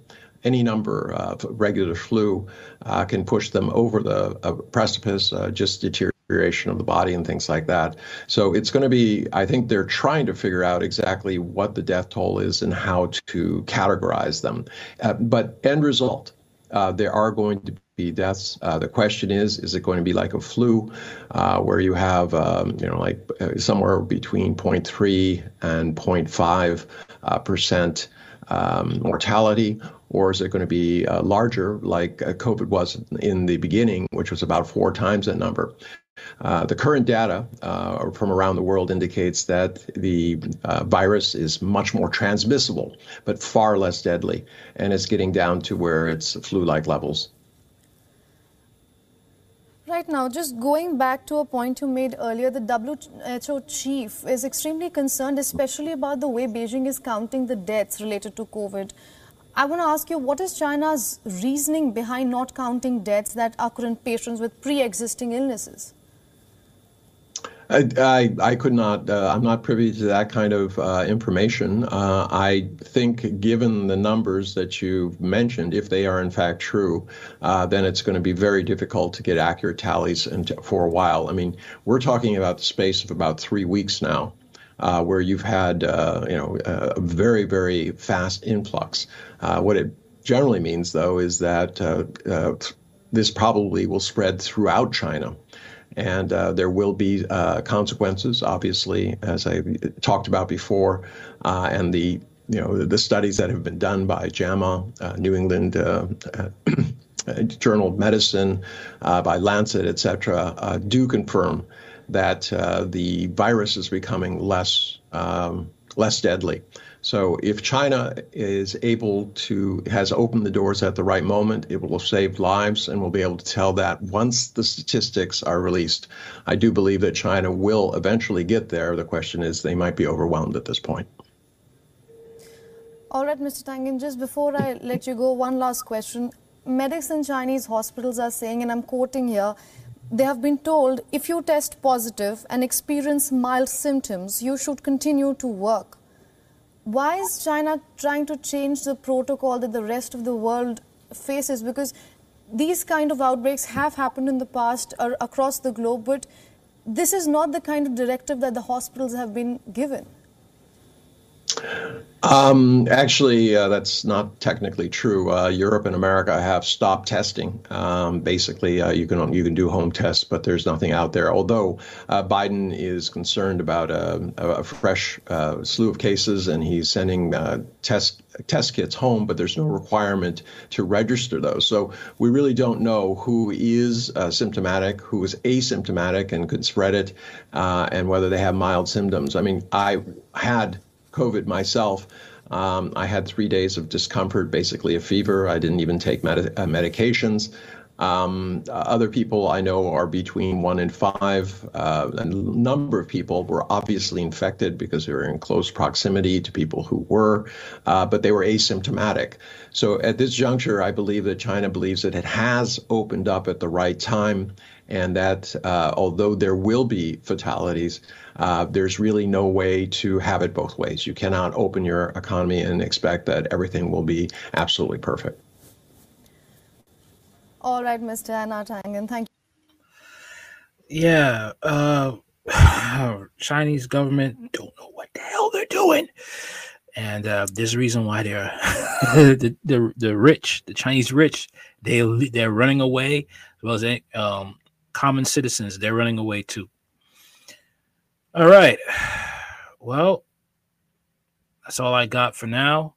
any number of regular flu uh, can push them over the uh, precipice, uh, just deterioration of the body and things like that. So it's going to be, I think they're trying to figure out exactly what the death toll is and how to categorize them. Uh, but end result, uh, there are going to be deaths. Uh, the question is, is it going to be like a flu, uh, where you have, um, you know, like uh, somewhere between 0.3 and 0.5 uh, percent um, mortality, or is it going to be larger, like COVID was in the beginning, which was about four times that number? Uh, the current data uh, from around the world indicates that the uh, virus is much more transmissible, but far less deadly, and it's getting down to where it's flu-like levels. Right now, just going back to a point you made earlier, the WHO chief is extremely concerned, especially about the way Beijing is counting the deaths related to COVID. I want to ask you, what is China's reasoning behind not counting deaths that occur in patients with pre-existing illnesses? I, I, could not, uh, I'm not privy to that kind of uh, information. Uh, I think, given the numbers that you've mentioned, if they are in fact true, uh, then it's going to be very difficult to get accurate tallies for a while. I mean, we're talking about the space of about three weeks now. Uh, where you've had, uh, you know, a very, very fast influx. what it generally means, though, is that this probably will spread throughout China and uh, there will be uh, consequences, obviously, as I talked about before, uh, and the you know the studies that have been done by JAMA, uh, New England uh, Journal of Medicine, uh, by Lancet, et cetera, do confirm that the virus is becoming less um, less deadly. So if China is able to, has opened the doors at the right moment, it will save lives, and we'll be able to tell that once the statistics are released. I do believe that China will eventually get there. The question is, they might be overwhelmed at this point. All right, Mr. Tangen, just before I let you go, one last question. Medics in Chinese hospitals are saying, and I'm quoting here, they have been told if you test positive and experience mild symptoms, you should continue to work. Why is China trying to change the protocol that the rest of the world faces? Because these kind of outbreaks have happened in the past across the globe, but this is not the kind of directive that the hospitals have been given. Um, actually, uh, that's not technically true. Uh, Europe and America have stopped testing. Um, basically, uh, you can you can do home tests, but there's nothing out there. Although uh, Biden is concerned about a, a fresh uh, slew of cases, and he's sending uh, test test kits home, but there's no requirement to register those. So we really don't know who is symptomatic, who is asymptomatic and could spread it, and whether they have mild symptoms. I mean, I had COVID myself. Um, I had three days of discomfort, basically a fever. I didn't even take uh, medications. Um, other people I know are between one and five. Uh, a number of people were obviously infected because they were in close proximity to people who were, uh, but they were asymptomatic. So at this juncture, I believe that China believes that it has opened up at the right time and that uh, although there will be fatalities, uh, there's really no way to have it both ways. You cannot open your economy and expect that everything will be absolutely perfect. All right, Mr. Einar Tangen, thank you. Yeah, uh, Chinese government don't know what the hell they're doing. And uh, there's a reason why they're the, the the rich, the Chinese rich, they they're running away as well as um, common citizens. They're running away too. All right. Well, that's all I got for now.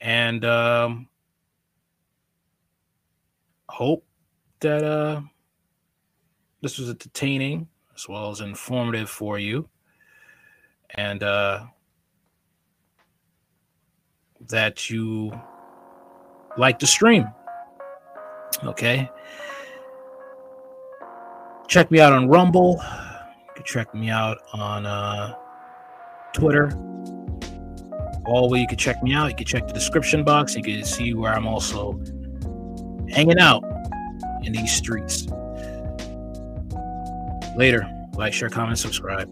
And um, hope that uh, this was entertaining as well as informative for you. And uh, that you like the stream. Okay. Check me out on Rumble You can check me out on uh, Twitter. All way you can check me out. You can check the description box. You can see where I'm also hanging out in these streets. Later. Like, share, comment, subscribe.